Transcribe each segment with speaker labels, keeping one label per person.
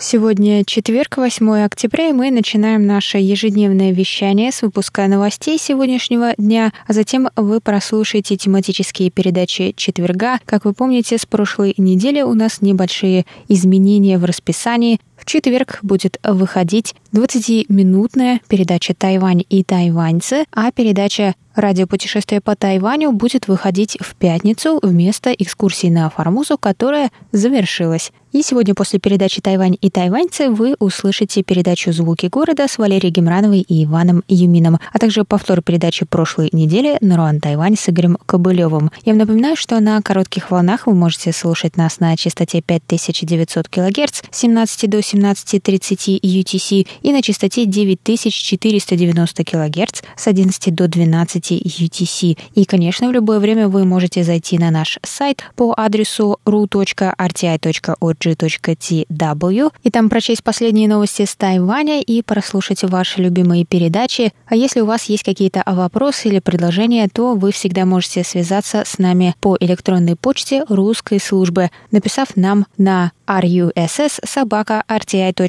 Speaker 1: Сегодня четверг, 8 октября, и мы начинаем наше ежедневное вещание с выпуска новостей сегодняшнего дня, а затем вы прослушаете тематические передачи четверга. Как вы помните, с прошлой недели у нас небольшие изменения в расписании. В четверг будет выходить 20-минутная передача «Тайвань и тайваньцы», а передача Радиопутешествие по Тайваню будет выходить в пятницу вместо экскурсии на Формозу, которая завершилась. И сегодня после передачи «Тайвань и тайваньцы» вы услышите передачу «Звуки города» с Валерией Гемрановой и Иваном Юмином, а также повтор передачи прошлой недели «Наруан Тайвань» с Игорем Кобылевым. Я вам напоминаю, что на коротких волнах вы можете слушать нас на частоте 5900 кГц с 17 до 17.30 UTC и на частоте 9490 кГц с 11 до 12 UTC. И, конечно, в любое время вы можете зайти на наш сайт по адресу ru.rti.org org.tw и там прочесть последние новости с Тайваня и прослушать ваши любимые передачи. А если у вас есть какие-то вопросы или предложения, то вы всегда можете связаться с нами по электронной почте русской службы, написав нам на russ собака rti.org.tw.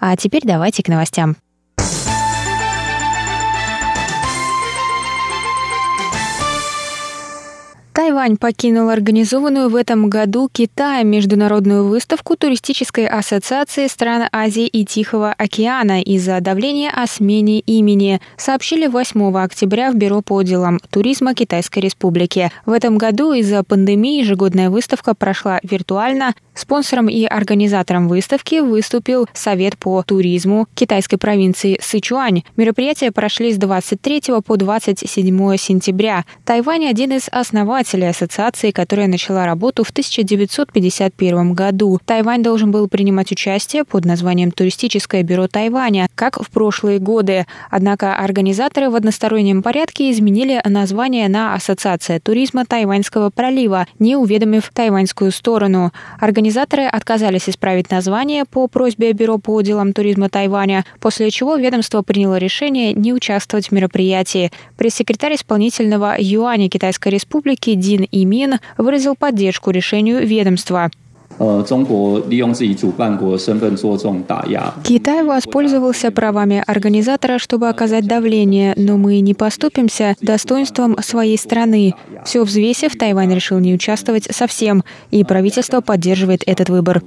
Speaker 1: А теперь давайте к новостям. Тайвань покинул организованную в этом году Китая международную выставку Туристической ассоциации стран Азии и Тихого океана из-за давления о смене имени, сообщили 8 октября в Бюро по делам туризма Китайской Республики. В этом году из-за пандемии ежегодная выставка прошла виртуально. Спонсором и организатором выставки выступил Совет по туризму китайской провинции Сычуань. Мероприятия прошли с 23 по 27 сентября. Тайвань один из основателей основателей ассоциации, которая начала работу в 1951 году. Тайвань должен был принимать участие под названием «Туристическое бюро Тайваня», как в прошлые годы. Однако организаторы в одностороннем порядке изменили название на Ассоциация туризма Тайваньского пролива, не уведомив тайваньскую сторону. Организаторы отказались исправить название по просьбе Бюро по делам туризма Тайваня, после чего ведомство приняло решение не участвовать в мероприятии. Пресс-секретарь исполнительного юаня Китайской Республики Дин Имин выразил поддержку решению ведомства. Китай воспользовался правами организатора, чтобы оказать давление, но мы не поступимся достоинством своей страны. Все взвесив, Тайвань решил не участвовать совсем, и правительство поддерживает этот выбор.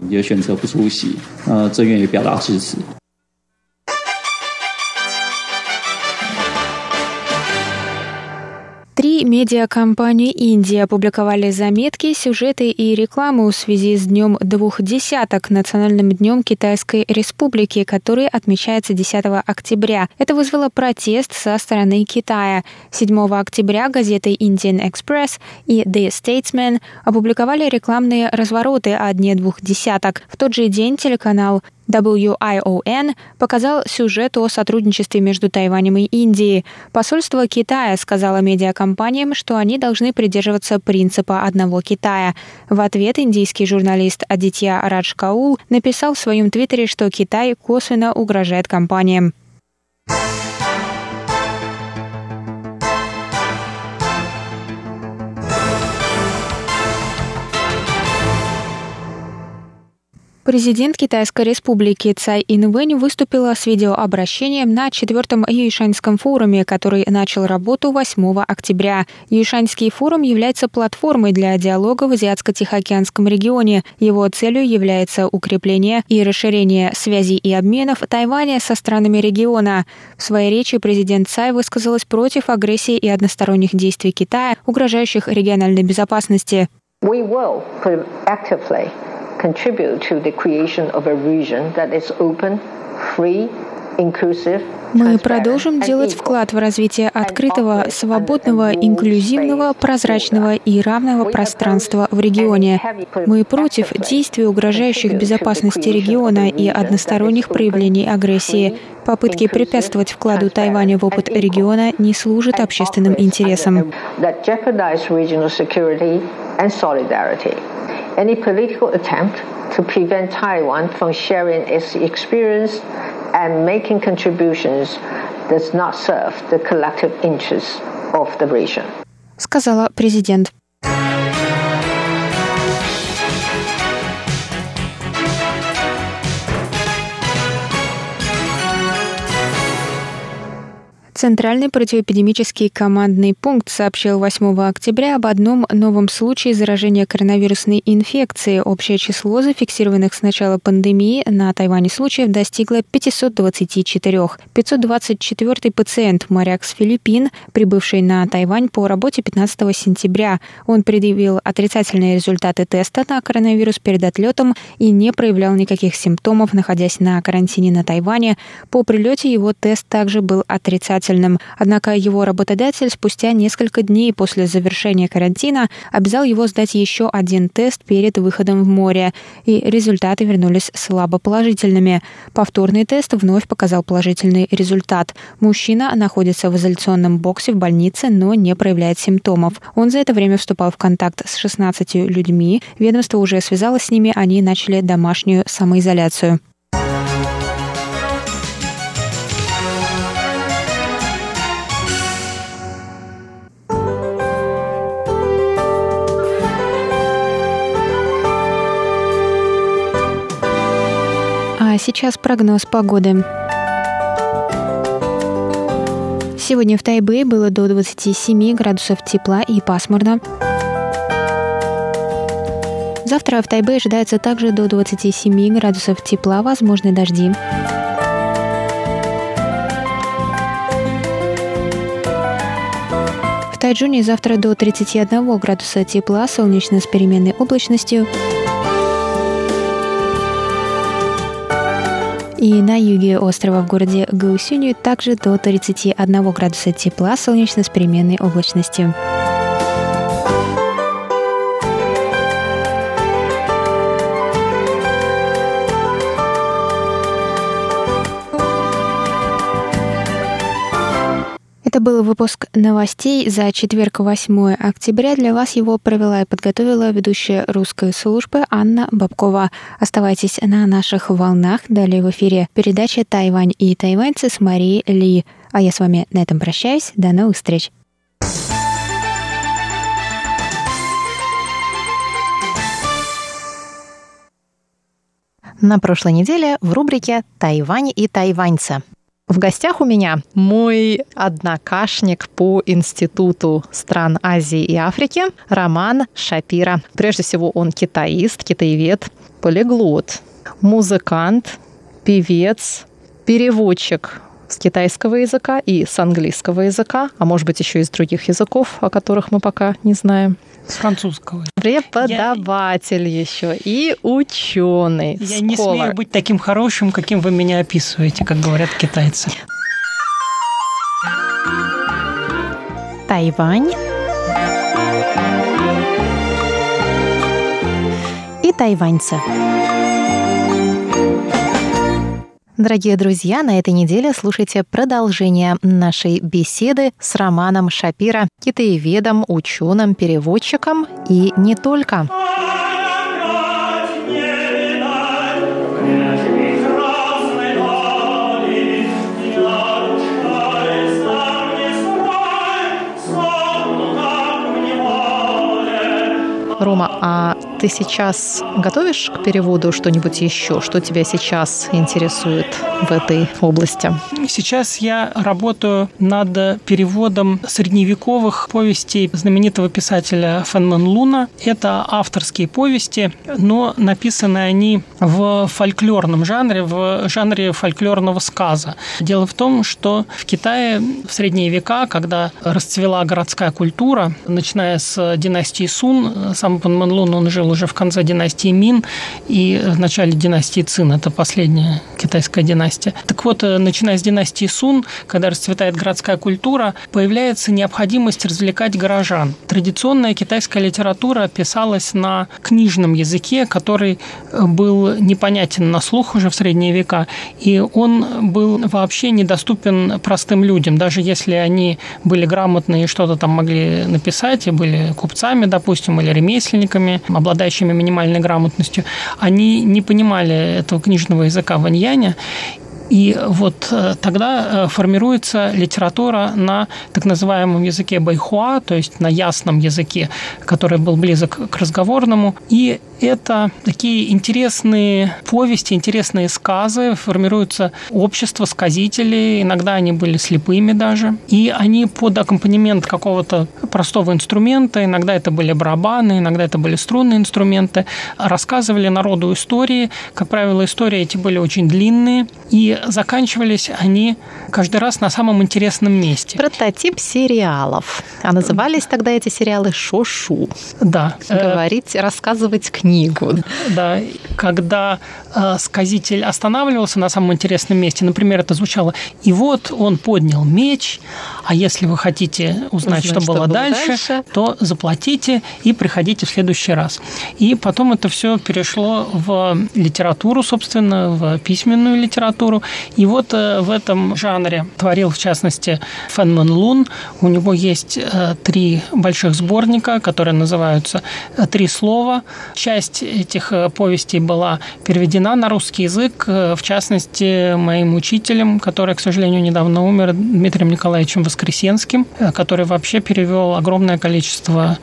Speaker 1: Три медиакомпании Индии опубликовали заметки, сюжеты и рекламу в связи с Днем двух десяток, Национальным днем Китайской Республики, который отмечается 10 октября. Это вызвало протест со стороны Китая. 7 октября газеты Indian Express и The Statesman опубликовали рекламные развороты о Дне двух десяток. В тот же день телеканал WION показал сюжет о сотрудничестве между Тайванем и Индией. Посольство Китая сказало медиакомпаниям, что они должны придерживаться принципа одного Китая. В ответ индийский журналист Адитья Раджкаул написал в своем твиттере, что Китай косвенно угрожает компаниям. Президент Китайской республики Цай Инвэнь выступила с видеообращением на четвертом Юйшаньском форуме, который начал работу 8 октября. Юйшаньский форум является платформой для диалога в Азиатско-Тихоокеанском регионе. Его целью является укрепление и расширение связей и обменов Тайваня со странами региона. В своей речи президент Цай высказалась против агрессии и односторонних действий Китая, угрожающих региональной безопасности. We will contribute to the creation of a region that is open, free, Мы продолжим делать вклад в развитие открытого, свободного, инклюзивного, прозрачного и равного пространства в регионе. Мы против действий, угрожающих безопасности региона и односторонних проявлений агрессии. Попытки препятствовать вкладу Тайваня в опыт региона не служат общественным интересам. Any political attempt to prevent Taiwan from sharing its experience and making contributions does not serve the collective interests of the region. Сказала президент. Центральный противоэпидемический командный пункт сообщил 8 октября об одном новом случае заражения коронавирусной инфекцией. Общее число зафиксированных с начала пандемии на Тайване случаев достигло 524. 524 пациент, моряк с Филиппин, прибывший на Тайвань по работе 15 сентября. Он предъявил отрицательные результаты теста на коронавирус перед отлетом и не проявлял никаких симптомов, находясь на карантине на Тайване. По прилете его тест также был отрицательным отрицательным. Однако его работодатель спустя несколько дней после завершения карантина обязал его сдать еще один тест перед выходом в море, и результаты вернулись слабо положительными. Повторный тест вновь показал положительный результат. Мужчина находится в изоляционном боксе в больнице, но не проявляет симптомов. Он за это время вступал в контакт с 16 людьми. Ведомство уже связалось с ними, они начали домашнюю самоизоляцию. А сейчас прогноз погоды. Сегодня в Тайбэе было до 27 градусов тепла и пасмурно. Завтра в Тайбэе ожидается также до 27 градусов тепла, возможны дожди. В Тайджуне завтра до 31 градуса тепла, солнечно с переменной облачностью. И на юге острова в городе Гаусюню также до 31 градуса тепла, солнечно с переменной облачностью. Это был выпуск новостей за четверг, 8 октября. Для вас его провела и подготовила ведущая русской службы Анна Бабкова. Оставайтесь на наших волнах. Далее в эфире передача «Тайвань и тайваньцы» с Марией Ли. А я с вами на этом прощаюсь. До новых встреч.
Speaker 2: На прошлой неделе в рубрике «Тайвань и тайваньцы» В гостях у меня мой однокашник по Институту стран Азии и Африки Роман Шапира. Прежде всего, он китаист, китаевед, полиглот, музыкант, певец, переводчик с китайского языка и с английского языка, а может быть еще из других языков, о которых мы пока не знаем.
Speaker 3: С французского.
Speaker 2: Преподаватель я... еще и ученый.
Speaker 3: Я scholar. не смею быть таким хорошим, каким вы меня описываете, как говорят китайцы.
Speaker 2: Тайвань и тайваньцы. Дорогие друзья, на этой неделе слушайте продолжение нашей беседы с Романом Шапира, китаеведом, ученым, переводчиком и не только. Рома, а ты сейчас готовишь к переводу что-нибудь еще? Что тебя сейчас интересует в этой области?
Speaker 3: Сейчас я работаю над переводом средневековых повестей знаменитого писателя Фенман Луна. Это авторские повести, но написаны они в фольклорном жанре, в жанре фольклорного сказа. Дело в том, что в Китае в средние века, когда расцвела городская культура, начиная с династии Сун, сам Фенман Лун, он жил уже в конце династии Мин и в начале династии Цин. Это последняя китайская династия. Так вот, э, начиная с династии Сун, когда расцветает городская культура, появляется необходимость развлекать горожан. Традиционная китайская литература писалась на книжном языке, который э, был непонятен на слух уже в средние века, и он был вообще недоступен простым людям, даже если они были грамотные и что-то там могли написать, и были купцами, допустим, или ремесленниками, обладающими минимальной грамотностью, они не понимали этого книжного языка ваньяня, и вот э, тогда э, формируется литература на так называемом языке байхуа, то есть на ясном языке, который был близок к разговорному. И это такие интересные повести, интересные сказы, формируется общество сказителей, иногда они были слепыми даже, и они под аккомпанемент какого-то простого инструмента, иногда это были барабаны, иногда это были струнные инструменты, рассказывали народу истории, как правило, истории эти были очень длинные, и заканчивались они каждый раз на самом интересном месте.
Speaker 2: Прототип сериалов. А назывались тогда эти сериалы «Шошу».
Speaker 3: Да.
Speaker 2: Говорить, рассказывать книгу.
Speaker 3: Да, когда э, сказитель останавливался на самом интересном месте, например, это звучало, и вот он поднял меч, а если вы хотите узнать, Узнать, что, что было, дальше, дальше, то заплатите и приходите в следующий раз. И потом это все перешло в литературу, собственно, в письменную литературу. И вот э, в этом жанре творил, в частности, Фенман Лун. У него есть э, три больших сборника, которые называются э, «Три слова». Часть этих э, повестей была переведена на русский язык, э, в частности, моим учителем, который, к сожалению, недавно умер, Дмитрием Николаевичем Воскресенским, э, который вообще перевел огромное количество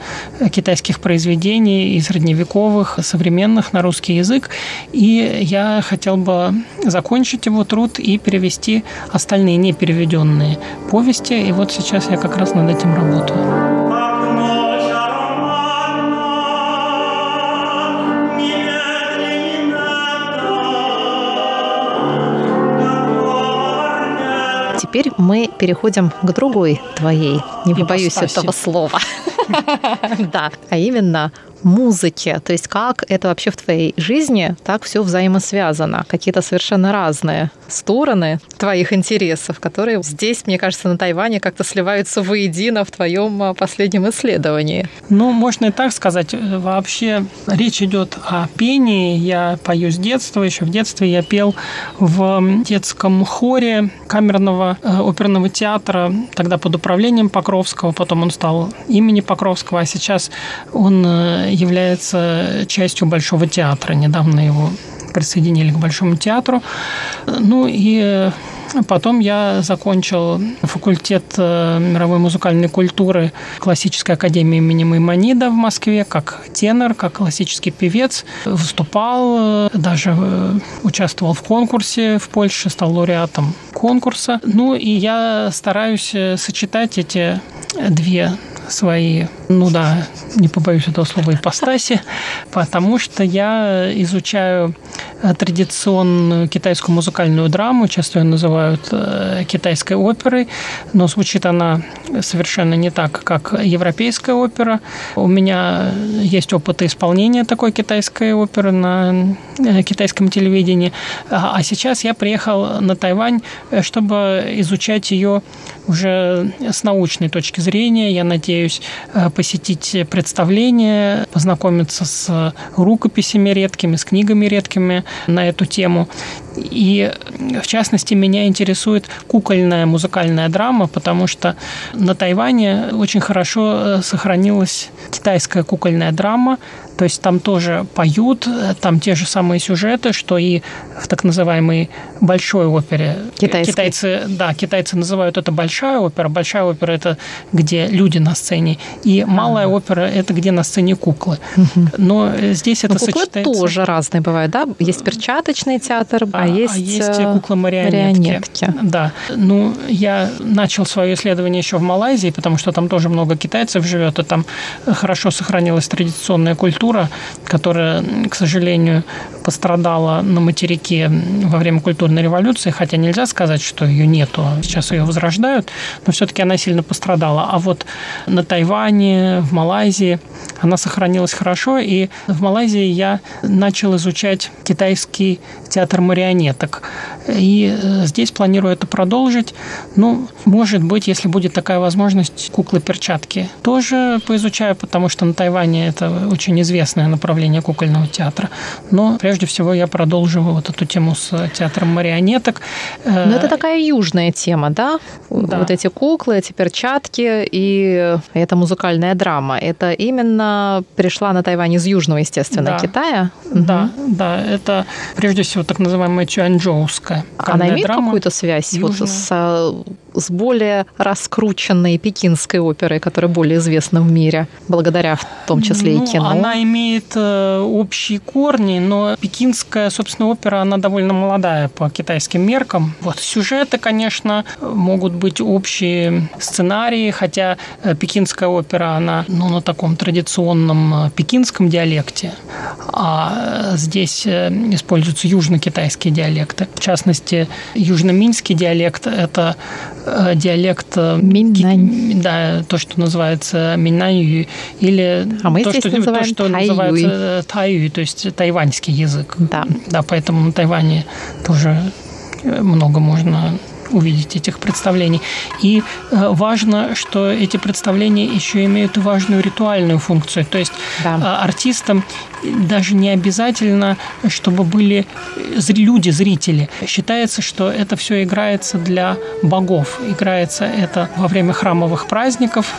Speaker 3: китайских произведений и средневековых, современных на русский язык. И я хотел бы закончить его труд и перевести остальные непереведенные повести. И вот сейчас я как раз над этим работаю.
Speaker 2: Теперь мы переходим к другой твоей, не побоюсь этого слова. Да, а именно музыке. То есть как это вообще в твоей жизни так все взаимосвязано. Какие-то совершенно разные стороны твоих интересов, которые здесь, мне кажется, на Тайване как-то сливаются воедино в твоем а, последнем исследовании.
Speaker 3: Ну, можно и так сказать. Вообще речь идет о пении. Я пою с детства. Еще в детстве я пел в детском хоре камерного э, оперного театра, тогда под управлением Покровского, потом он стал имени Покровского, а сейчас он э, является частью Большого театра. Недавно его присоединили к Большому театру. Ну и Потом я закончил факультет э, мировой музыкальной культуры классической академии имени Маймонида в Москве как тенор, как классический певец. Выступал, э, даже э, участвовал в конкурсе в Польше, стал лауреатом конкурса. Ну и я стараюсь сочетать эти две свои, ну да, не побоюсь этого слова, ипостаси, потому что я изучаю э, традиционную китайскую музыкальную драму, часто ее называют э, китайской оперой, но звучит она совершенно не так, как европейская опера. У меня есть опыт исполнения такой китайской оперы на э, китайском телевидении, а, а сейчас я приехал на Тайвань, чтобы изучать ее уже с научной точки зрения. Я надеюсь э, посетить представление, познакомиться с рукописями редкими, с книгами редкими на эту тему. И, в частности, меня интересует кукольная музыкальная драма, потому что на Тайване очень хорошо э, сохранилась китайская кукольная драма, то есть там тоже поют, там те же самые сюжеты, что и в так называемой большой опере.
Speaker 2: Китайской.
Speaker 3: Китайцы, да, китайцы называют это большая опера. Большая опера – это где люди на сцене. И малая а. опера – это где на сцене куклы. Но здесь это Но куклы сочетается...
Speaker 2: тоже разные бывают, да? Есть перчаточный театр, а, а есть, а
Speaker 3: есть э, куклы-марионетки. Да. Ну, я начал свое исследование еще в Малайзии, потому что там тоже много китайцев живет, и там хорошо сохранилась традиционная культура культура, которая, к сожалению, пострадала на материке во время культурной революции, хотя нельзя сказать, что ее нету, сейчас ее возрождают, но все-таки она сильно пострадала. А вот на Тайване, в Малайзии она сохранилась хорошо, и в Малайзии я начал изучать китайский театр марионеток. И э, здесь планирую это продолжить. Ну, может быть, если будет такая возможность, куклы-перчатки тоже поизучаю, потому что на Тайване это очень известное направление кукольного театра. Но прежде всего я продолжу вот эту тему с театром марионеток.
Speaker 2: Но это такая южная тема, да? да? Вот эти куклы, эти перчатки и эта музыкальная драма. Это именно пришла на Тайвань из южного, естественно,
Speaker 3: да.
Speaker 2: Китая?
Speaker 3: Да, угу. да. Это прежде всего так называемая тюаньчжоуская.
Speaker 2: Она имеет какую-то связь вот с с более раскрученной пекинской оперой, которая более известна в мире, благодаря в том числе
Speaker 3: ну,
Speaker 2: и кино.
Speaker 3: Она имеет э, общие корни, но пекинская, собственно, опера, она довольно молодая по китайским меркам. Вот сюжеты, конечно, могут быть общие сценарии, хотя э, пекинская опера, она ну, на таком традиционном э, пекинском диалекте, а здесь используются южно-китайские диалекты. В частности, южно-минский диалект – это диалект э,
Speaker 2: Миннань.
Speaker 3: Да, то, что называется Миннань, или
Speaker 2: а мы
Speaker 3: то, что,
Speaker 2: называем
Speaker 3: то, что
Speaker 2: тайюй.
Speaker 3: называется Тайюй, то есть тайваньский язык.
Speaker 2: Да.
Speaker 3: Да, поэтому на Тайване тоже много можно увидеть этих представлений. И э, важно, что эти представления еще имеют важную ритуальную функцию. То есть да. Э, артистам даже не обязательно, чтобы были люди, зрители. Считается, что это все играется для богов. Играется это во время храмовых праздников,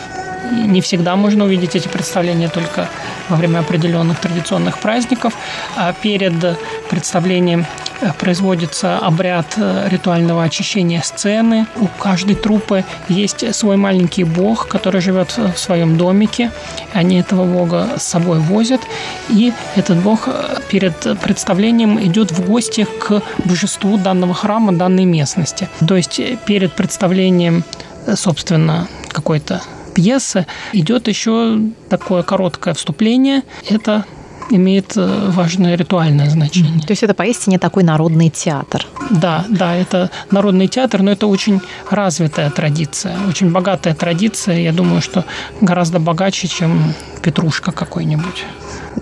Speaker 3: не всегда можно увидеть эти представления только во время определенных традиционных праздников. А перед представлением э, производится обряд э, ритуального очищения сцены. У каждой трупы есть свой маленький бог, который живет в своем домике. Они этого бога с собой возят. И этот бог э, перед представлением идет в гости к божеству данного храма, данной местности. То есть перед представлением собственно, какой-то пьесы идет еще такое короткое вступление. Это имеет э, важное ритуальное значение.
Speaker 2: То есть это поистине такой народный театр.
Speaker 3: Да, да, это народный театр, но это очень развитая традиция, очень богатая традиция. Я думаю, что гораздо богаче, чем Петрушка какой-нибудь.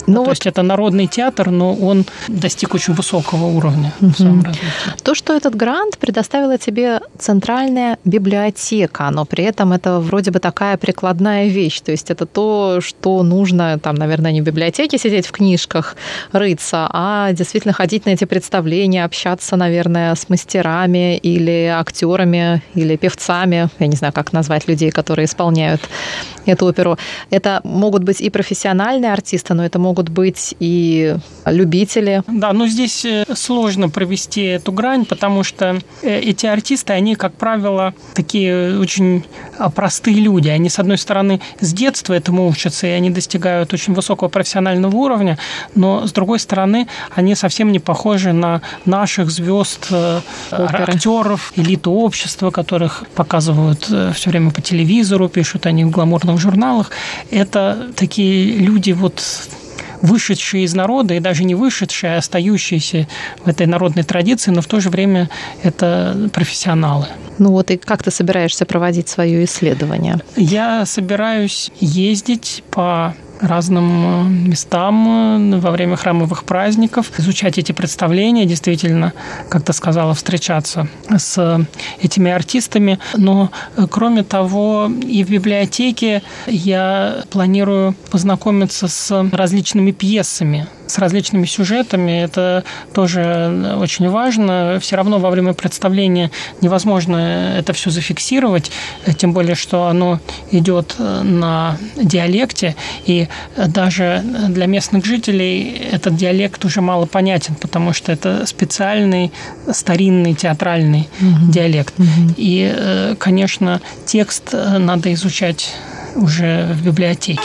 Speaker 3: Ну, вот... То есть это народный театр, но он достиг очень высокого уровня угу. в своем развитии.
Speaker 2: То, что этот грант предоставила тебе центральная библиотека, но при этом это вроде бы такая прикладная вещь. То есть это то, что нужно, там, наверное, не в библиотеке сидеть в книжках, рыться, а действительно ходить на эти представления, общаться, наверное, с мастерами или актерами, или певцами, я не знаю, как назвать людей, которые исполняют эту оперу. Это могут быть и профессиональные артисты, но это могут быть и любители.
Speaker 3: Да, но здесь э, сложно провести эту грань, потому что э, эти артисты, они, как правило, такие очень а, простые люди. Они, с одной стороны, с детства этому учатся, и они достигают очень высокого профессионального уровня, но, с другой стороны, они совсем не похожи на наших звезд, э, актеров, элиту общества, которых показывают все время по телевизору, пишут они в гламурных журналах. Это такие люди вот вышедшие из народа, и даже не вышедшие, а остающиеся в этой народной традиции, но в то же время это профессионалы.
Speaker 2: Ну вот и как ты собираешься проводить свое исследование?
Speaker 3: Я собираюсь ездить по разным э, местам э, во время храмовых праздников, изучать эти представления, действительно, как ты сказала, встречаться с этими артистами. Но, э, кроме того, и в библиотеке я планирую познакомиться с различными пьесами с различными сюжетами. Это тоже очень важно. Все равно во время представления невозможно это все зафиксировать, тем более, что оно идет на диалекте, и даже для местных жителей этот диалект уже мало понятен, потому что это специальный старинный театральный угу. диалект. Угу. И, конечно, текст надо изучать уже в библиотеке.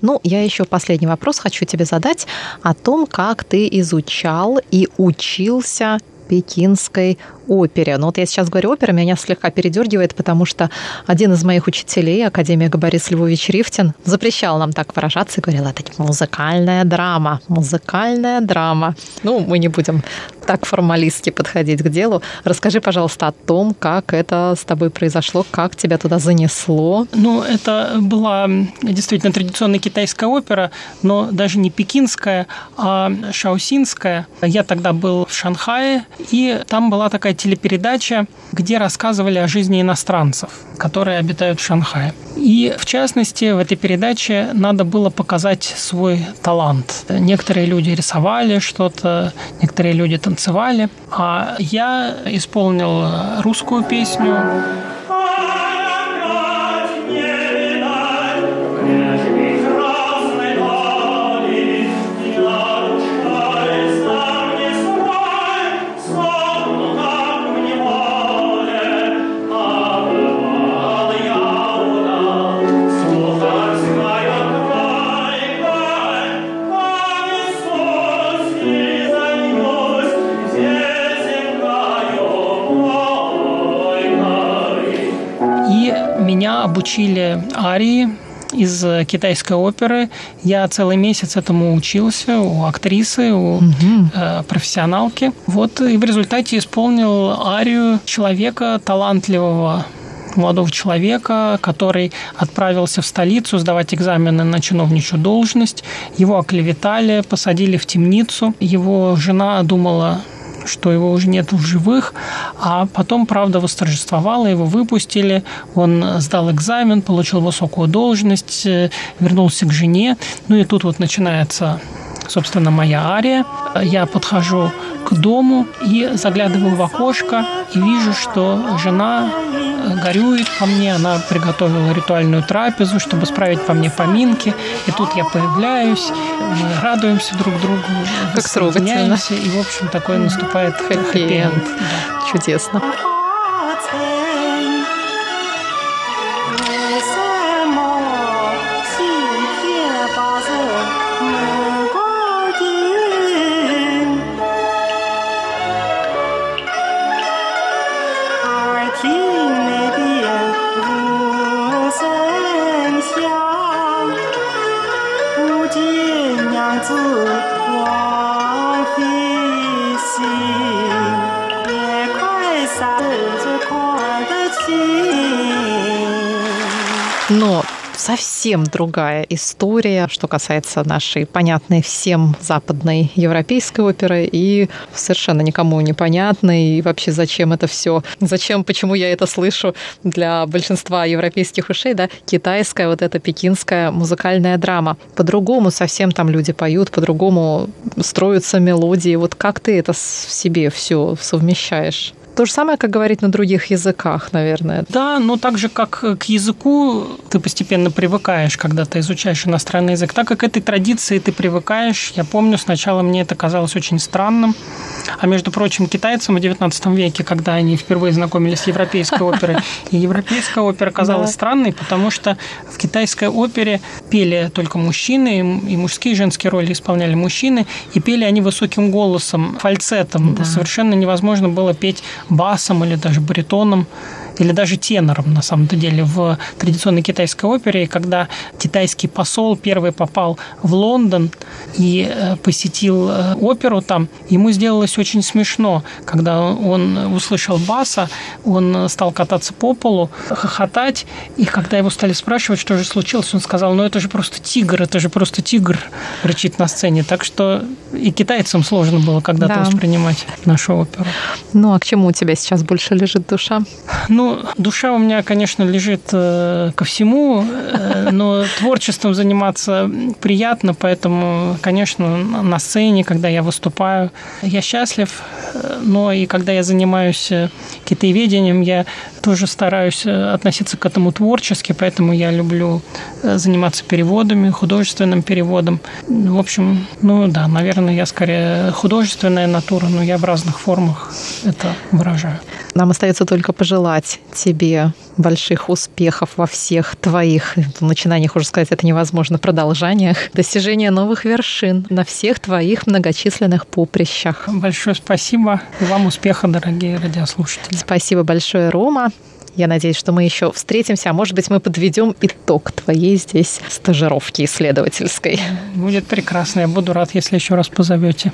Speaker 2: Ну, я еще последний вопрос хочу тебе задать о том, как ты изучал и учился пекинской опере. Но вот я сейчас говорю опера, меня слегка передергивает, потому что один из моих учителей, академик Борис Львович Рифтин, запрещал нам так выражаться и говорил, это музыкальная драма, музыкальная драма. Ну, мы не будем так формалистски подходить к делу. Расскажи, пожалуйста, о том, как это с тобой произошло, как тебя туда занесло.
Speaker 3: Ну, это была действительно традиционная китайская опера, но даже не пекинская, а шаосинская. Я тогда был в Шанхае, и там была такая телепередача, где рассказывали о жизни иностранцев, которые обитают в Шанхае. И, в частности, в этой передаче надо было показать свой талант. Некоторые люди рисовали что-то, некоторые люди танцевали, а я исполнил русскую песню обучили арии из китайской оперы. Я целый месяц этому учился у актрисы, у угу. э, профессионалки. Вот и в результате исполнил арию человека талантливого молодого человека, который отправился в столицу сдавать экзамены на чиновничью должность. Его оклеветали, посадили в темницу. Его жена думала, что его уже нет в живых, а потом, правда, восторжествовала, его выпустили, он сдал экзамен, получил высокую должность, э, вернулся к жене, ну и тут вот начинается собственно, моя ария. Я подхожу к дому и заглядываю в окошко и вижу, что жена горюет по мне, она приготовила ритуальную трапезу, чтобы справить по мне поминки. И тут я появляюсь, мы радуемся друг другу,
Speaker 2: как трогательно.
Speaker 3: И, в общем, такой наступает хэппи-энд.
Speaker 2: Да. Чудесно. Совсем другая история, что касается нашей понятной всем западной европейской оперы и совершенно никому непонятной. И вообще зачем это все? Зачем, почему я это слышу для большинства европейских ушей, да? Китайская вот эта пекинская музыкальная драма. По-другому совсем там люди поют, по-другому строятся мелодии. Вот как ты это в себе все совмещаешь? То же самое, как говорить на других языках, наверное.
Speaker 3: Да, но так же, как к языку ты постепенно привыкаешь, когда ты изучаешь иностранный язык, так как к этой традиции ты привыкаешь. Я помню, сначала мне это казалось очень странным. А между прочим, китайцам в XIX веке, когда они впервые знакомились с европейской оперой, и европейская опера казалась странной, потому что в китайской опере пели только мужчины, и мужские и женские роли исполняли мужчины, и пели они высоким голосом, фальцетом. Совершенно невозможно было петь басом или даже баритоном или даже тенором, на самом-то деле, в традиционной китайской опере. Когда китайский посол первый попал в Лондон и э, посетил э, оперу там, ему сделалось очень смешно. Когда он услышал баса, он стал кататься по полу, хохотать, и когда его стали спрашивать, что же случилось, он сказал, ну это же просто тигр, это же просто тигр рычит на сцене. Так что и китайцам сложно было когда-то да. воспринимать нашу оперу.
Speaker 2: Ну, а к чему у тебя сейчас больше лежит душа?
Speaker 3: Ну, душа у меня, конечно, лежит э, ко всему, э, но творчеством заниматься приятно, поэтому, конечно, на сцене, когда я выступаю, я счастлив, но и когда я занимаюсь э, китаеведением, я тоже стараюсь относиться к этому творчески, поэтому я люблю
Speaker 4: э, заниматься переводами, художественным переводом. В общем, ну да, наверное, я скорее художественная натура, но я в разных формах это выражаю.
Speaker 2: Нам остается только пожелать тебе больших успехов во всех твоих начинаниях, уже сказать, это невозможно, продолжаниях, достижения новых вершин на всех твоих многочисленных поприщах.
Speaker 4: Большое спасибо. Вам успеха, дорогие радиослушатели.
Speaker 2: Спасибо большое, Рома. Я надеюсь, что мы еще встретимся, а может быть, мы подведем итог твоей здесь стажировки исследовательской.
Speaker 4: Будет прекрасно. Я буду рад, если еще раз позовете.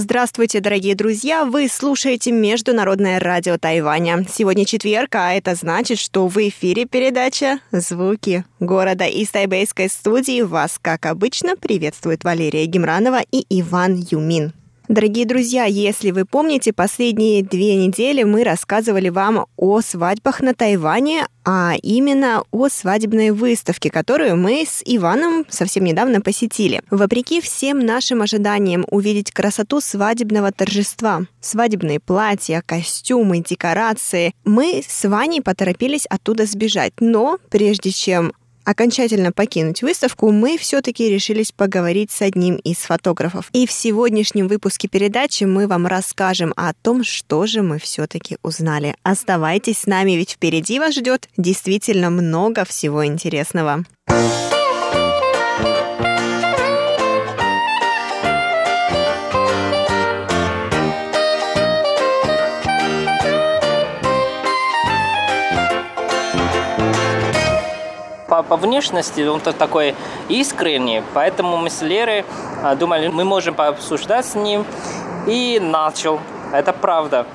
Speaker 5: Здравствуйте, дорогие друзья! Вы слушаете Международное радио Тайваня. Сегодня четверг, а это значит, что в эфире передача «Звуки города». Из тайбэйской студии вас, как обычно, приветствует Валерия Гемранова и Иван Юмин. Дорогие друзья, если вы помните, последние две недели мы рассказывали вам о свадьбах на Тайване, а именно о свадебной выставке, которую мы с Иваном совсем недавно посетили. Вопреки всем нашим ожиданиям увидеть красоту свадебного торжества, свадебные платья, костюмы, декорации, мы с Ваней поторопились оттуда сбежать. Но прежде чем
Speaker 1: окончательно покинуть выставку, мы все-таки решились поговорить с одним из фотографов. И в сегодняшнем выпуске передачи мы вам расскажем о том, что же мы все-таки узнали. Оставайтесь с нами, ведь впереди вас ждет действительно много всего интересного.
Speaker 6: По, внешности он такой искренний, поэтому мы с Лерой а, думали, мы можем пообсуждать с ним. И начал. Это правда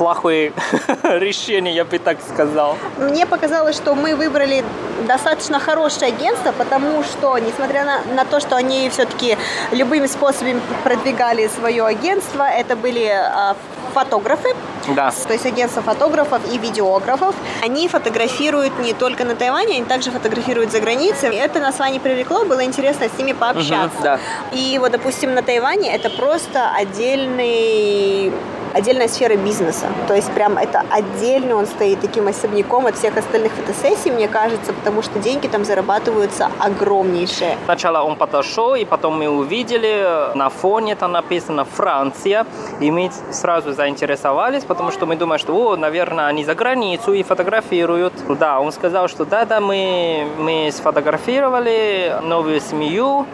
Speaker 6: плохое решение, я бы так сказал.
Speaker 7: Мне показалось, что мы выбрали достаточно хорошее агентство, потому что, несмотря на, на то, что они все-таки любыми способами продвигали свое агентство, это были э, фотографы,
Speaker 6: да.
Speaker 7: то есть агентство фотографов и видеографов. Они фотографируют не только на Тайване, они также фотографируют за границей. Это нас с вами привлекло, было интересно с ними пообщаться.
Speaker 6: Угу, да.
Speaker 7: И вот, допустим, на Тайване это просто отдельный отдельная сфера бизнеса. То есть прям это отдельно он стоит таким особняком от всех остальных фотосессий, мне кажется, потому что деньги там зарабатываются огромнейшие.
Speaker 6: Сначала он подошел, и потом мы увидели, на фоне там написано «Франция», и мы сразу заинтересовались, потому что мы думаем, что, о, наверное, они за границу и фотографируют. Да, он сказал, что да-да, мы, мы сфотографировали новую семью,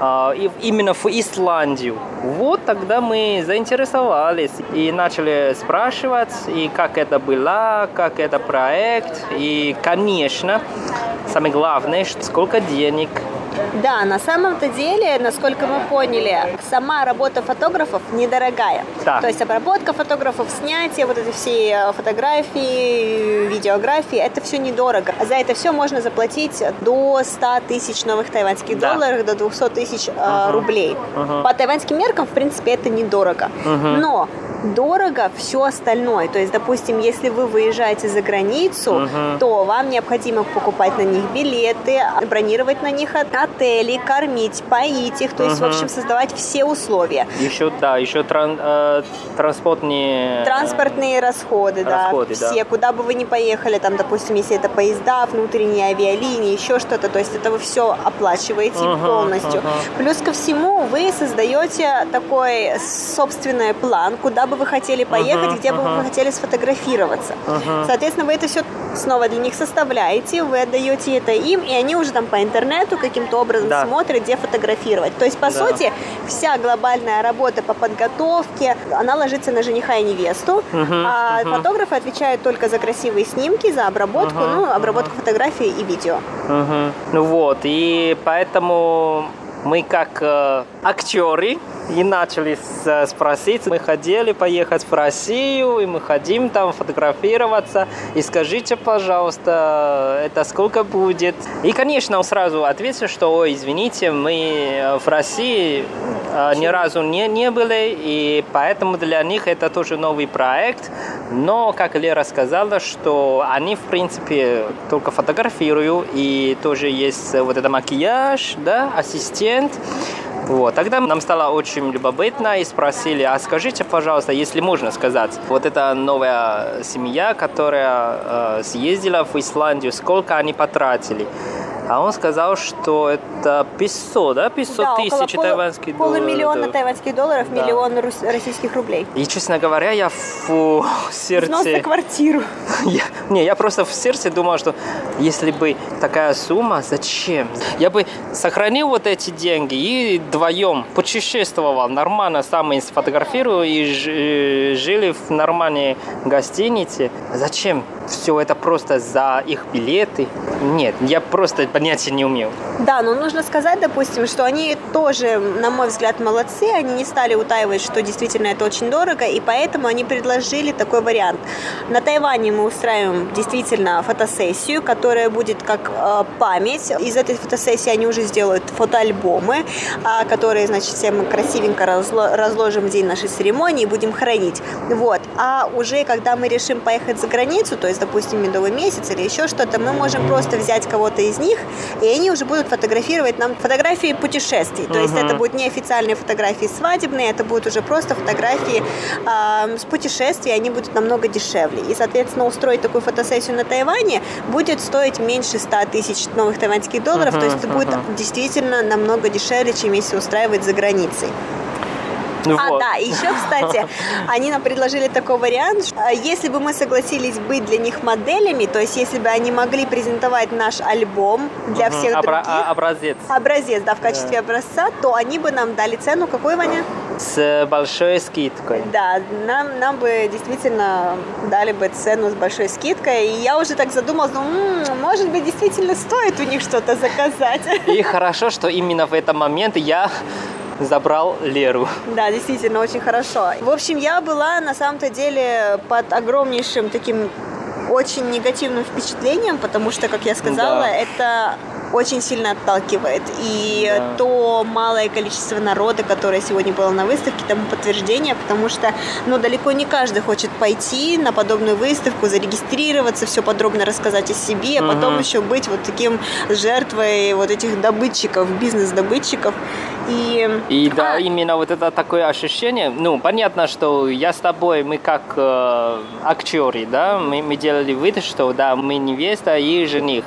Speaker 6: именно в Исландию. Вот тогда мы заинтересовались и начали спрашивать, и как это было, как это проект, и, конечно, самое главное, сколько денег
Speaker 7: да, на самом-то деле, насколько мы поняли, сама работа фотографов недорогая.
Speaker 6: Да.
Speaker 7: То есть обработка фотографов, снятие, вот эти все э, фотографии, видеографии, это все недорого. За это все можно заплатить до 100 тысяч новых тайваньских да. долларов, до 200 тысяч uh-huh. рублей. Uh-huh. По тайваньским меркам, в принципе, это недорого. Uh-huh. Но дорого все остальное. То есть, допустим, если вы выезжаете за границу, uh-huh. то вам необходимо покупать на них билеты, бронировать на них отели, кормить, поить их, то есть, uh-huh. в общем, создавать все условия.
Speaker 6: Еще, да, еще тран, э, транспортные...
Speaker 7: Транспортные расходы, расходы да, все, куда бы вы ни поехали, там, допустим, если это поезда, внутренние авиалинии, еще что-то, то есть это вы все оплачиваете uh-huh, полностью. Uh-huh. Плюс ко всему вы создаете такой собственный план, куда бы вы хотели поехать, uh-huh, где uh-huh. бы вы хотели сфотографироваться. Uh-huh. Соответственно, вы это все снова для них составляете, вы отдаете это им, и они уже там по интернету каким-то образом да. смотрят, где фотографировать. То есть, по да. сути, вся глобальная работа по подготовке, она ложится на жениха и невесту, uh-huh, а uh-huh. фотографы отвечают только за красивые снимки, за обработку, uh-huh, ну, обработку uh-huh. фотографий и видео.
Speaker 6: Uh-huh. Ну вот, и поэтому мы как э, актеры и начали спросить. Мы хотели поехать в Россию, и мы хотим там фотографироваться. И скажите, пожалуйста, это сколько будет? И, конечно, он сразу ответил, что, ой, извините, мы в России э, ни разу не, не были, и поэтому для них это тоже новый проект. Но, как Лера сказала, что они, в принципе, только фотографируют, и тоже есть вот это макияж, да, ассистент. Вот. Тогда нам стало очень любопытно и спросили, а скажите, пожалуйста, если можно сказать, вот эта новая семья, которая э, съездила в Исландию, сколько они потратили? А он сказал, что это 500, да? 500 да, тысяч
Speaker 7: полу,
Speaker 6: тайваньских долларов.
Speaker 7: Полумиллиона тайваньских долларов, да. миллион российских рублей.
Speaker 6: И, честно говоря, я в сердце...
Speaker 7: Взнос на квартиру.
Speaker 6: Я, не, я просто в сердце думал, что если бы такая сумма, зачем? Я бы сохранил вот эти деньги и вдвоем путешествовал нормально, сам и сфотографировал и жили в нормальной гостинице. Зачем? Все это просто за их билеты? Нет, я просто понятия не умел.
Speaker 7: Да, но нужно сказать, допустим, что они тоже, на мой взгляд, молодцы. Они не стали утаивать, что действительно это очень дорого, и поэтому они предложили такой вариант. На Тайване мы устраиваем действительно фотосессию, которая будет как э, память. Из этой фотосессии они уже сделают фотоальбомы, э, которые, значит, всем красивенько разло- разложим в день нашей церемонии и будем хранить. Вот. А уже когда мы решим поехать за границу, то есть, допустим, медовый месяц или еще что-то, мы можем просто взять кого-то из них и они уже будут фотографировать нам фотографии путешествий. То есть это будут не официальные фотографии свадебные, это будут уже просто фотографии э, с путешествий, они будут намного дешевле. И, соответственно, устроить такую фотосессию на Тайване будет стоить меньше 100 тысяч новых тайваньских долларов, то есть это будет действительно намного дешевле, чем если устраивать за границей. Ну, а, вот. да, еще, кстати, они нам предложили такой вариант, что, если бы мы согласились быть для них моделями, то есть если бы они могли презентовать наш альбом для угу. всех Обра- других...
Speaker 6: Образец.
Speaker 7: Образец, да, в качестве да. образца, то они бы нам дали цену, какой, Ваня?
Speaker 6: С большой скидкой.
Speaker 7: Да, нам, нам бы действительно дали бы цену с большой скидкой. И я уже так задумалась, ну, м-м, может быть, действительно стоит у них что-то заказать.
Speaker 6: И хорошо, что именно в этот момент я забрал Леру.
Speaker 7: Да, действительно, очень хорошо. В общем, я была на самом-то деле под огромнейшим таким очень негативным впечатлением, потому что, как я сказала, да. это очень сильно отталкивает. И да. то малое количество народа, которое сегодня было на выставке, тому подтверждение, потому что ну, далеко не каждый хочет пойти на подобную выставку, зарегистрироваться, все подробно рассказать о себе, а потом еще быть вот таким жертвой вот этих добытчиков, бизнес-добытчиков. И,
Speaker 6: и да, а... именно вот это такое ощущение, ну, понятно, что я с тобой, мы как э, актеры, да, мы, мы делали вид, что да, мы невеста и жених.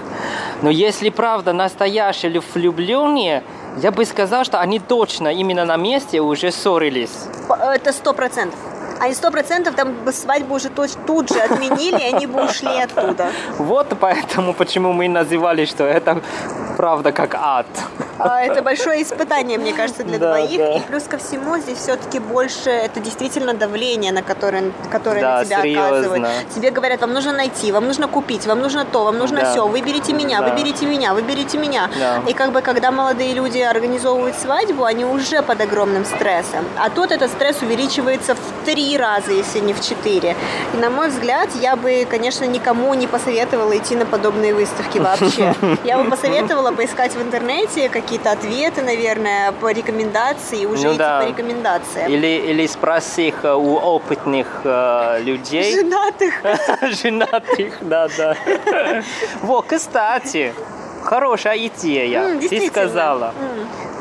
Speaker 6: Но если правда настоящие влюбленные, я бы сказал, что они точно именно на месте уже ссорились.
Speaker 7: Это сто процентов. Они сто процентов там свадьбу уже тут же отменили, и они бы ушли оттуда.
Speaker 6: Вот поэтому, почему мы называли, что это правда как ад.
Speaker 7: А, это большое испытание, мне кажется, для да, двоих. Да. И плюс ко всему здесь все-таки больше это действительно давление, на которое, которое да, на тебя серьезно. оказывают. Тебе говорят, вам нужно найти, вам нужно купить, вам нужно то, вам нужно да. все. Выберите меня, да. выберите меня, выберите меня. Да. И как бы когда молодые люди организовывают свадьбу, они уже под огромным стрессом. А тут этот стресс увеличивается в три раза, если не в четыре. И на мой взгляд, я бы, конечно, никому не посоветовала идти на подобные выставки вообще. Я бы посоветовала поискать в интернете какие-то ответы, наверное, по рекомендации, уже ну, идти да. по рекомендациям.
Speaker 6: Или, или спроси их у опытных э, людей.
Speaker 7: Женатых.
Speaker 6: Женатых, да, да. Вот, кстати, хорошая идея. Ты сказала.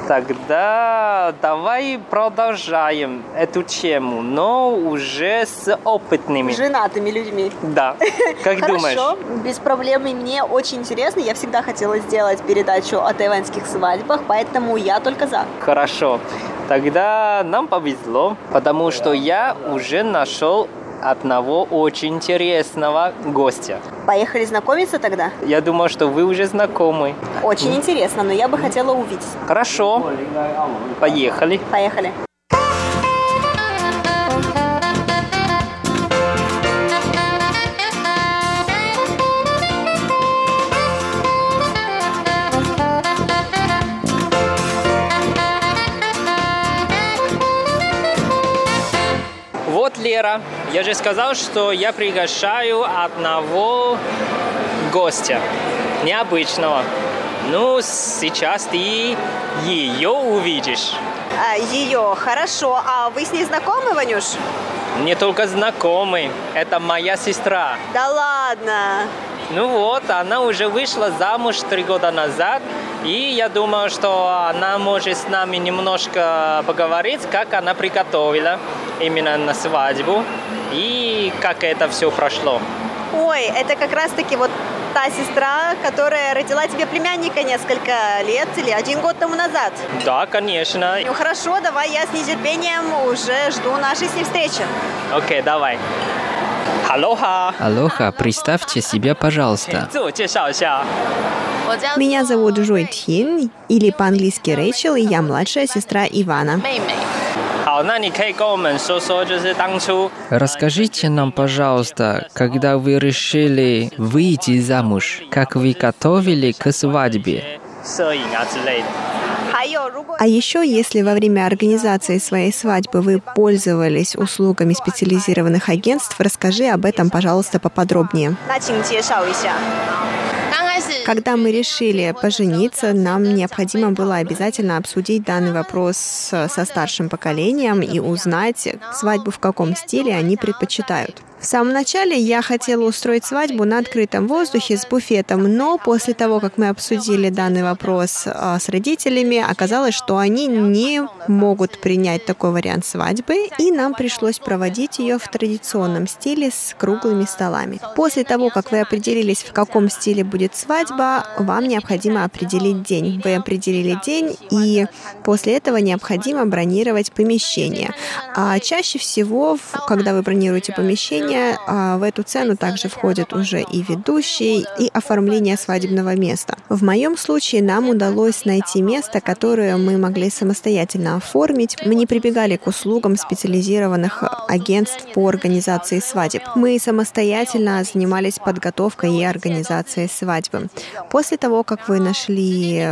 Speaker 6: Тогда давай продолжаем эту тему, но уже с опытными.
Speaker 7: Женатыми людьми.
Speaker 6: Да. Как думаешь?
Speaker 7: Хорошо, без проблем. И мне очень интересно. Я всегда хотела сделать передачу о тайваньских свадьбах, поэтому я только за.
Speaker 6: Хорошо. Тогда нам повезло, потому что я уже нашел одного очень интересного гостя.
Speaker 7: Поехали знакомиться тогда?
Speaker 6: Я думаю, что вы уже знакомы.
Speaker 7: Очень интересно, но я бы хотела увидеть.
Speaker 6: Хорошо. Поехали.
Speaker 7: Поехали.
Speaker 6: Лера, я же сказал, что я приглашаю одного гостя, необычного. Ну, сейчас ты ее увидишь.
Speaker 7: А, ее, хорошо. А вы с ней знакомы, Ванюш?
Speaker 6: Не только знакомы. Это моя сестра.
Speaker 7: Да ладно.
Speaker 6: Ну вот, она уже вышла замуж три года назад, и я думаю, что она может с нами немножко поговорить, как она приготовила именно на свадьбу и как это все прошло.
Speaker 7: Ой, это как раз-таки вот та сестра, которая родила тебе племянника несколько лет или один год тому назад.
Speaker 6: Да, конечно.
Speaker 7: Ну хорошо, давай я с нетерпением уже жду нашей с ней встречи.
Speaker 6: Окей, okay, давай.
Speaker 8: Алоха. Алоха, представьте себя, пожалуйста.
Speaker 5: Меня зовут Жуй Тин, или по-английски Рэйчел, и я младшая сестра Ивана.
Speaker 8: Расскажите нам, пожалуйста, когда вы решили выйти замуж, как вы готовили к свадьбе?
Speaker 5: А еще, если во время организации своей свадьбы вы пользовались услугами специализированных агентств, расскажи об этом, пожалуйста, поподробнее. Когда мы решили пожениться, нам необходимо было обязательно обсудить данный вопрос со старшим поколением и узнать, свадьбу в каком стиле они предпочитают. В самом начале я хотела устроить свадьбу на открытом воздухе с буфетом, но после того, как мы обсудили данный вопрос а, с родителями, оказалось, что они не могут принять такой вариант свадьбы, и нам пришлось проводить ее в традиционном стиле с круглыми столами. После того, как вы определились, в каком стиле будет свадьба, вам необходимо определить день. Вы определили день, и после этого необходимо бронировать помещение. А чаще всего, когда вы бронируете помещение, заведения. А в эту цену также входят уже и ведущие, и оформление свадебного места. В моем случае нам удалось найти место, которое мы могли самостоятельно оформить. Мы не прибегали к услугам специализированных агентств по организации свадеб. Мы самостоятельно занимались подготовкой и организацией свадьбы. После того, как вы нашли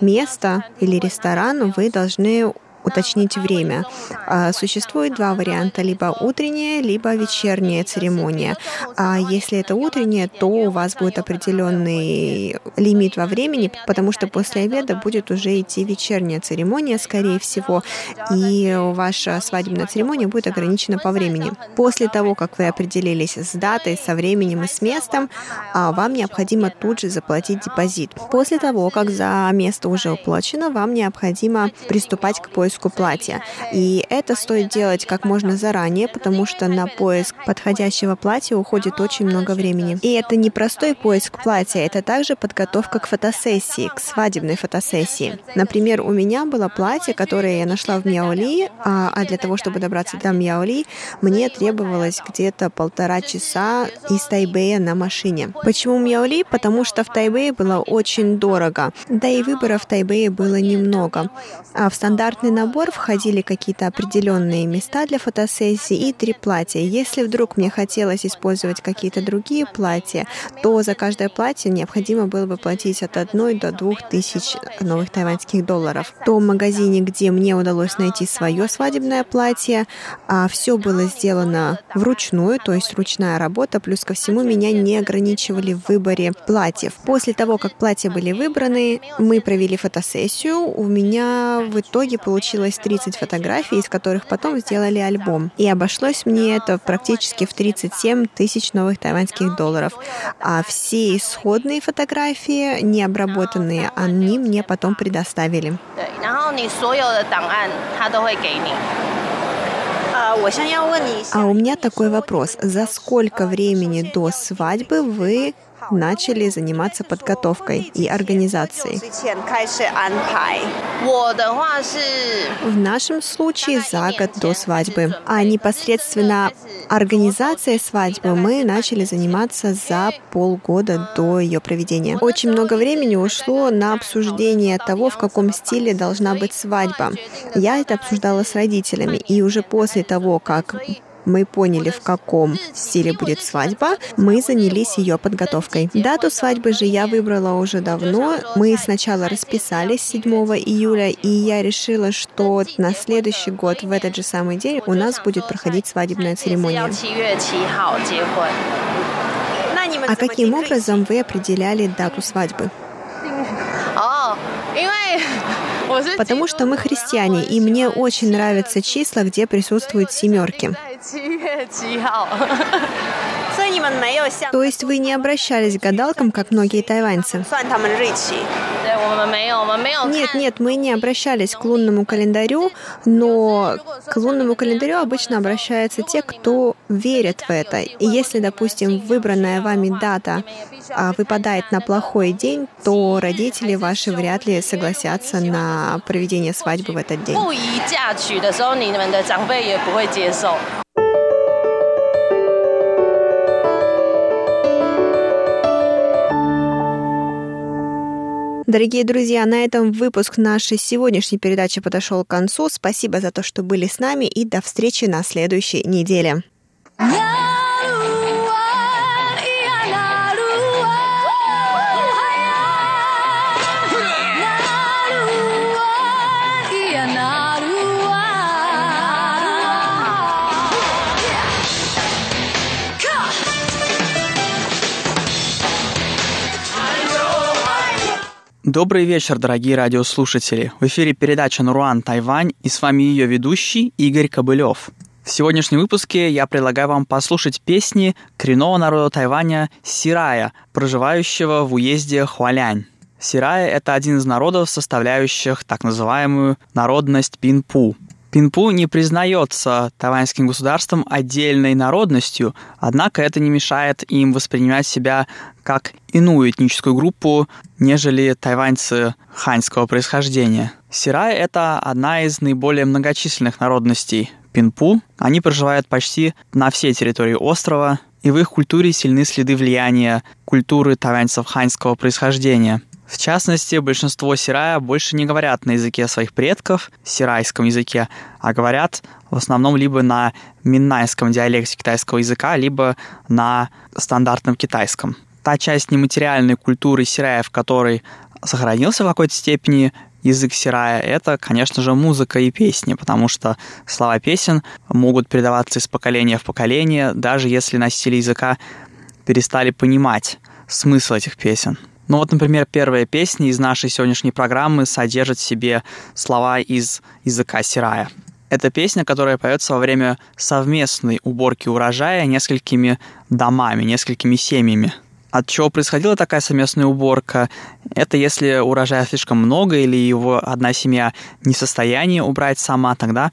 Speaker 5: место или ресторан, вы должны уточнить время. А, существует два варианта, либо утренняя, либо вечерняя церемония. А если это утренняя, то у вас будет определенный лимит во времени, потому что после обеда будет уже идти вечерняя церемония, скорее всего, и ваша свадебная церемония будет ограничена по времени. После того, как вы определились с датой, со временем и с местом, а, вам необходимо тут же заплатить депозит. После того, как за место уже уплачено, вам необходимо приступать к поиску поиску платья. И это стоит делать как можно заранее, потому что на поиск подходящего платья уходит очень много времени. И это не простой поиск платья, это также подготовка к фотосессии, к свадебной фотосессии. Например, у меня было платье, которое я нашла в Мяоли, а, а для того, чтобы добраться до Мяоли, мне требовалось где-то полтора часа из Тайбэя на машине. Почему Мяоли? Потому что в Тайбэе было очень дорого, да и выборов в Тайбэе было немного. А в стандартный набор входили какие-то определенные места для фотосессии и три платья. Если вдруг мне хотелось использовать какие-то другие платья, то за каждое платье необходимо было бы платить от одной до двух тысяч новых тайваньских долларов. В том магазине, где мне удалось найти свое свадебное платье, а все было сделано вручную, то есть ручная работа, плюс ко всему меня не ограничивали в выборе платьев. После того, как платья были выбраны, мы провели фотосессию. У меня в итоге получилось получилось 30 фотографий, из которых потом сделали альбом. И обошлось мне это практически в 37 тысяч новых тайваньских долларов. А все исходные фотографии, не обработанные, они мне потом предоставили. А у меня такой вопрос. За сколько времени до свадьбы вы начали заниматься подготовкой и организацией. В нашем случае за год до свадьбы, а непосредственно организацией свадьбы мы начали заниматься за полгода до ее проведения. Очень много времени ушло на обсуждение того, в каком стиле должна быть свадьба. Я это обсуждала с родителями, и уже после того, как мы поняли, в каком стиле будет свадьба, мы занялись ее подготовкой. Дату свадьбы же я выбрала уже давно. Мы сначала расписались 7 июля, и я решила, что на следующий год, в этот же самый день, у нас будет проходить свадебная церемония. А каким образом вы определяли дату свадьбы? Потому что мы христиане, и мне очень нравятся числа, где присутствуют семерки. То есть вы не обращались к гадалкам, как многие тайваньцы? Нет, нет, мы не обращались к лунному календарю, но к лунному календарю обычно обращаются те, кто верит в это. И если, допустим, выбранная вами дата а, выпадает на плохой день, то родители ваши вряд ли согласятся на проведение свадьбы в этот день. Дорогие друзья, на этом выпуск нашей сегодняшней передачи подошел к концу. Спасибо за то, что были с нами, и до встречи на следующей неделе.
Speaker 9: Добрый вечер, дорогие радиослушатели. В эфире передача «Наруан Тайвань» и с вами ее ведущий Игорь Кобылев. В сегодняшнем выпуске я предлагаю вам послушать песни коренного народа Тайваня Сирая, проживающего в уезде Хуалянь. Сирая – это один из народов, составляющих так называемую народность Пинпу. Пинпу не признается тайваньским государством отдельной народностью, однако это не мешает им воспринимать себя как иную этническую группу, нежели тайваньцы ханьского происхождения. Сирай – это одна из наиболее многочисленных народностей Пинпу. Они проживают почти на всей территории острова, и в их культуре сильны следы влияния культуры тайваньцев ханьского происхождения – в частности, большинство сирая больше не говорят на языке своих предков, сирайском языке, а говорят в основном либо на миннайском диалекте китайского языка, либо на стандартном китайском. Та часть нематериальной культуры сирая, в которой сохранился в какой-то степени язык сирая, это, конечно же, музыка и песни, потому что слова песен могут передаваться из поколения в поколение, даже если носители языка перестали понимать смысл этих песен. Ну вот, например, первая песня из нашей сегодняшней программы содержит в себе слова из языка сирая. Это песня, которая поется во время совместной уборки урожая несколькими домами, несколькими семьями. От чего происходила такая совместная уборка? Это если урожая слишком много или его одна семья не в состоянии убрать сама, тогда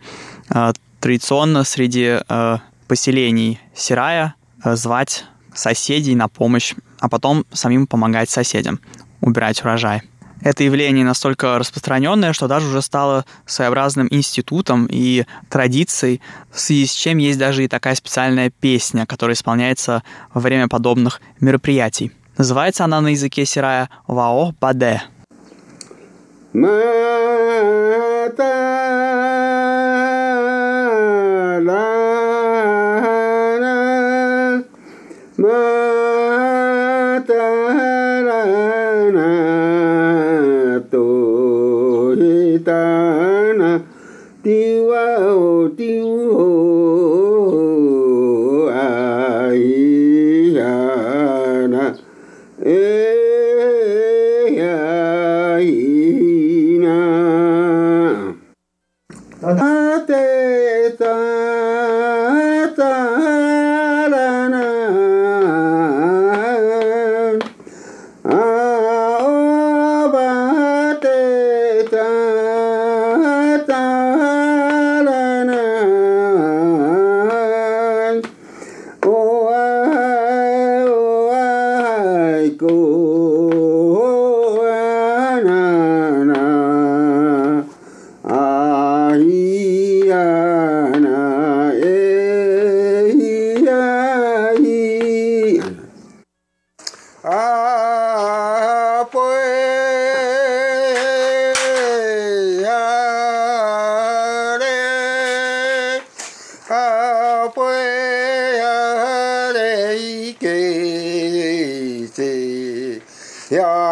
Speaker 9: э, традиционно среди э, поселений Сирая э, звать соседей на помощь, а потом самим помогать соседям убирать урожай. Это явление настолько распространенное, что даже уже стало своеобразным институтом и традицией, в связи с чем есть даже и такая специальная песня, которая исполняется во время подобных мероприятий. Называется она на языке сирая «Вао Баде».
Speaker 10: متى
Speaker 11: لا something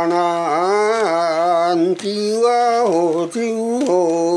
Speaker 10: なあんきはおちう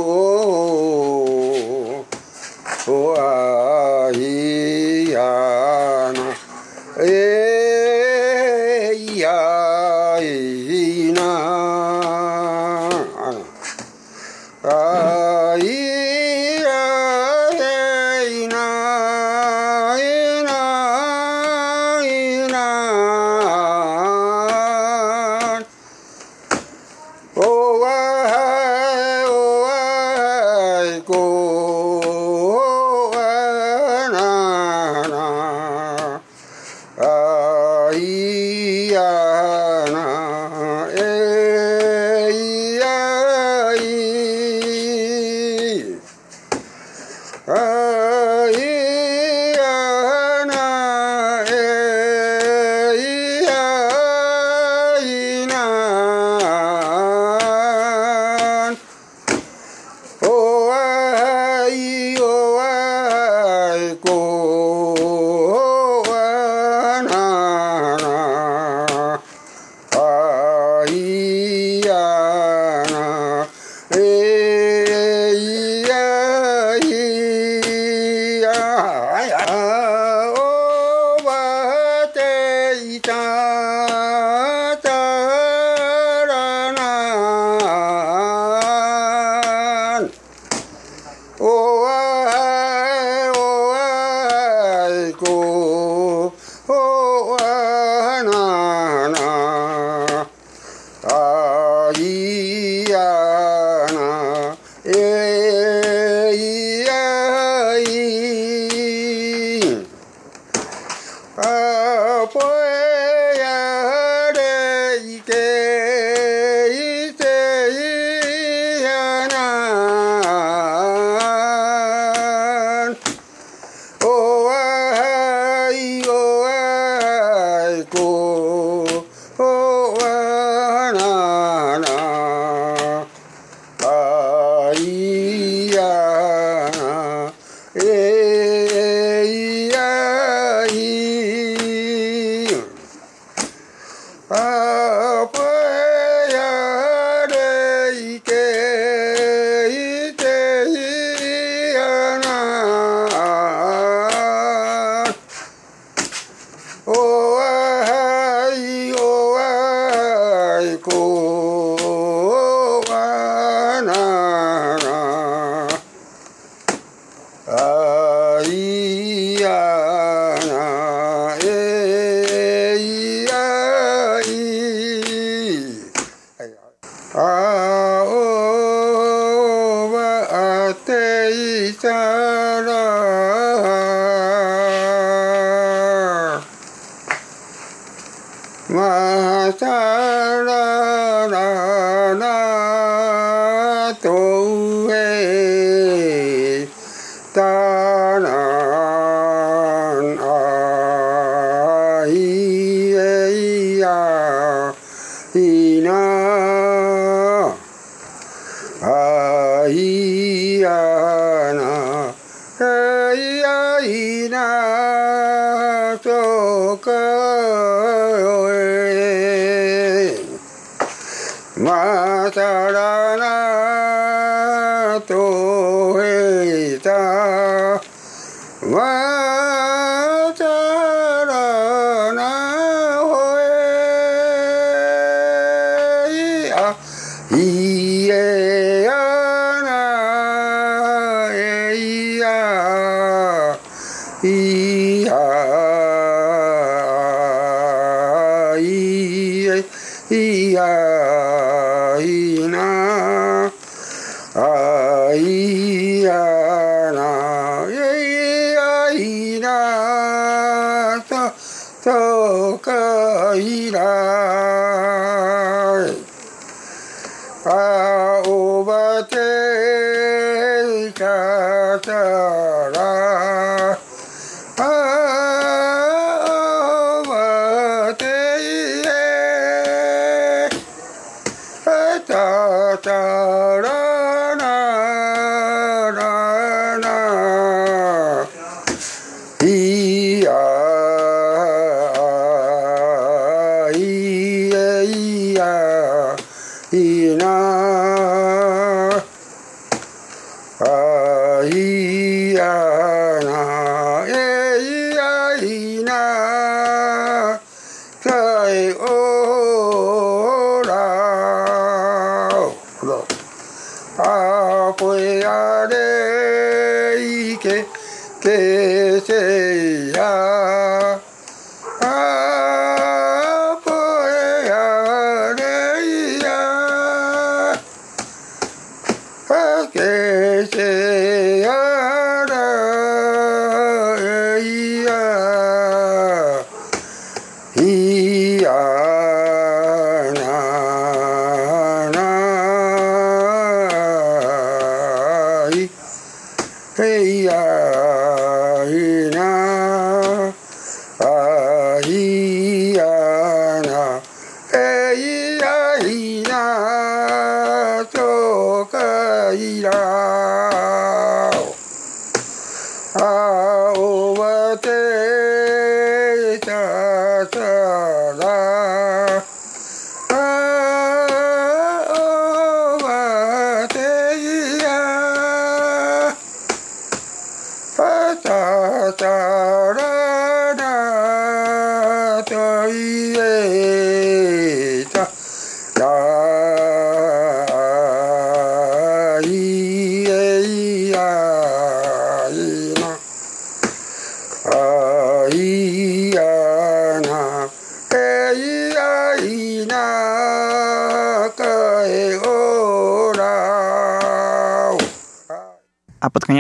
Speaker 10: またらなとへいた。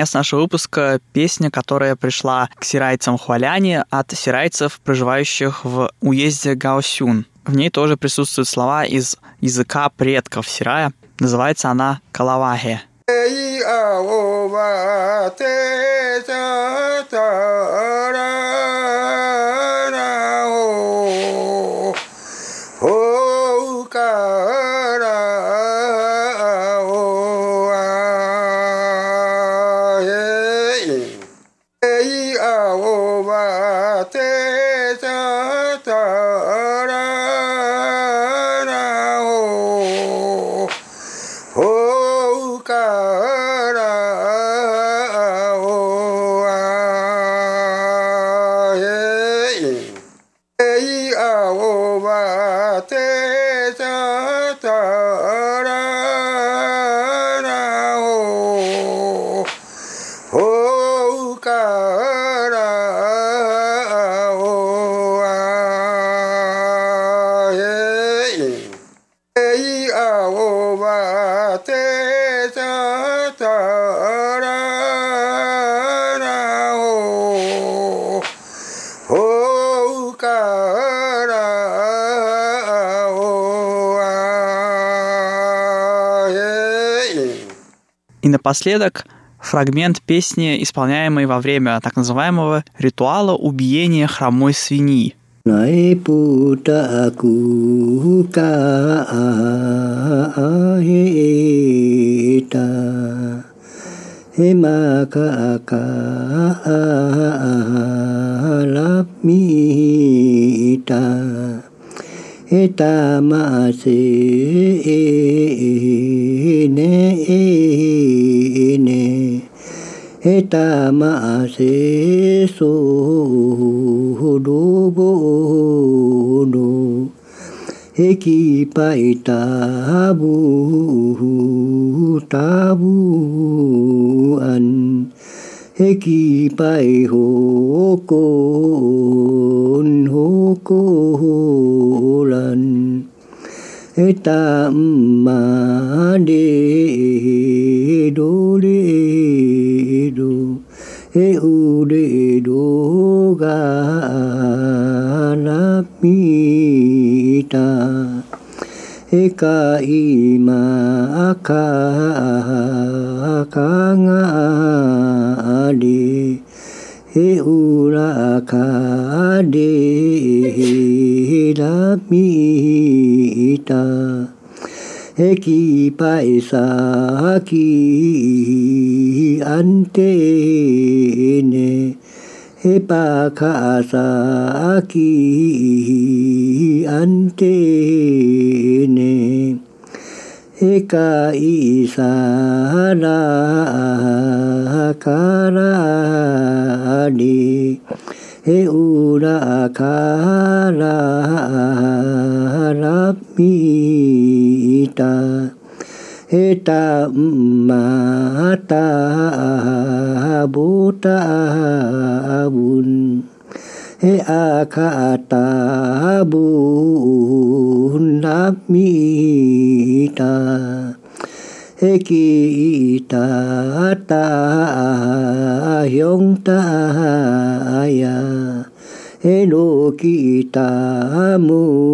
Speaker 11: Конец нашего выпуска песня, которая пришла к сирайцам Хуаляне от сирайцев, проживающих в уезде Гаосюн. В ней тоже присутствуют слова из языка предков Сирая. Называется она «Калавахе». Напоследок фрагмент песни, исполняемой во время так называемого ритуала убиения хромой свиньи. ma se 大马西苏 se so ho ho do bo ho no, ekipay. e ure e roga lapita e ka i ma e ura a ka i ma ka ka nga a e ura ka a le lapita है कि पैसा की अंत ने हे पाखासा की अंत ने एक ईशाना करी ura ka ra ra mi ta e ta ma ta bu ta bun e a ka ta bun na mi ta e ki ta ta hyong ta ya e no ki ta mun.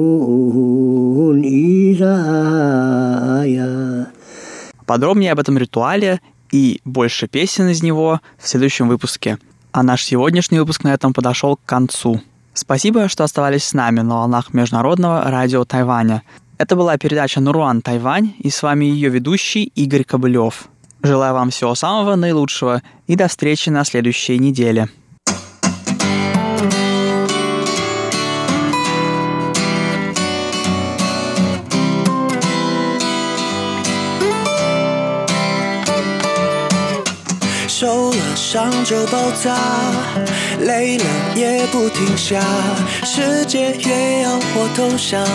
Speaker 11: Подробнее об этом ритуале и больше песен из него в следующем выпуске. А наш сегодняшний выпуск на этом подошел к концу. Спасибо, что оставались с нами на волнах Международного радио Тайваня. Это была передача «Нуруан Тайвань» и с вами ее ведущий Игорь Кобылев. Желаю вам всего самого наилучшего и до встречи на следующей неделе. 受了伤就爆炸，累了也不停下，世界越要我投降，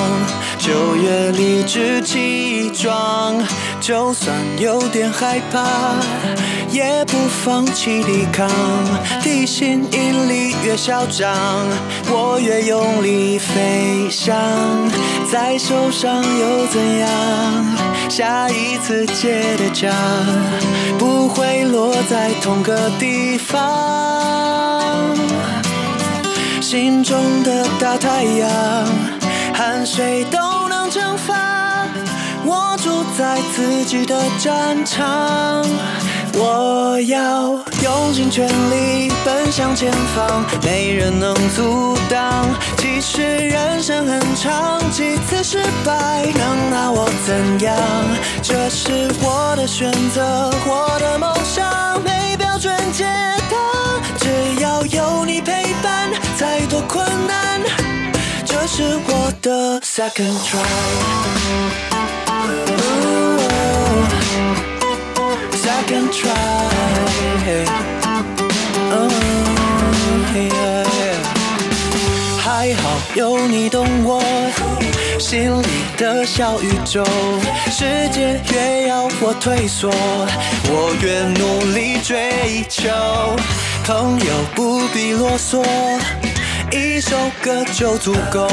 Speaker 11: 就越理直气壮。就算有点害怕，也不放弃抵抗。地心引力越嚣张，我越用力飞翔。
Speaker 12: 再受伤又怎样？下一次结的痂不会落在同个地方。心中的大太阳，汗水都能蒸发。我住在自己的战场。我要用尽全力奔向前方，没人能阻挡。其实人生很长，几次失败能拿我怎样？这是我的选择，我的梦想，没标准解答。只要有你陪伴，再多困难，这是我的 second try。Can try. Oh, yeah. 还好有你懂我心里的小宇宙，世界越要我退缩，我越努力追求。朋友不必啰嗦，一首歌就足够，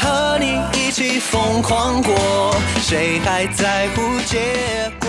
Speaker 12: 和你一起疯狂过，谁还在乎结果？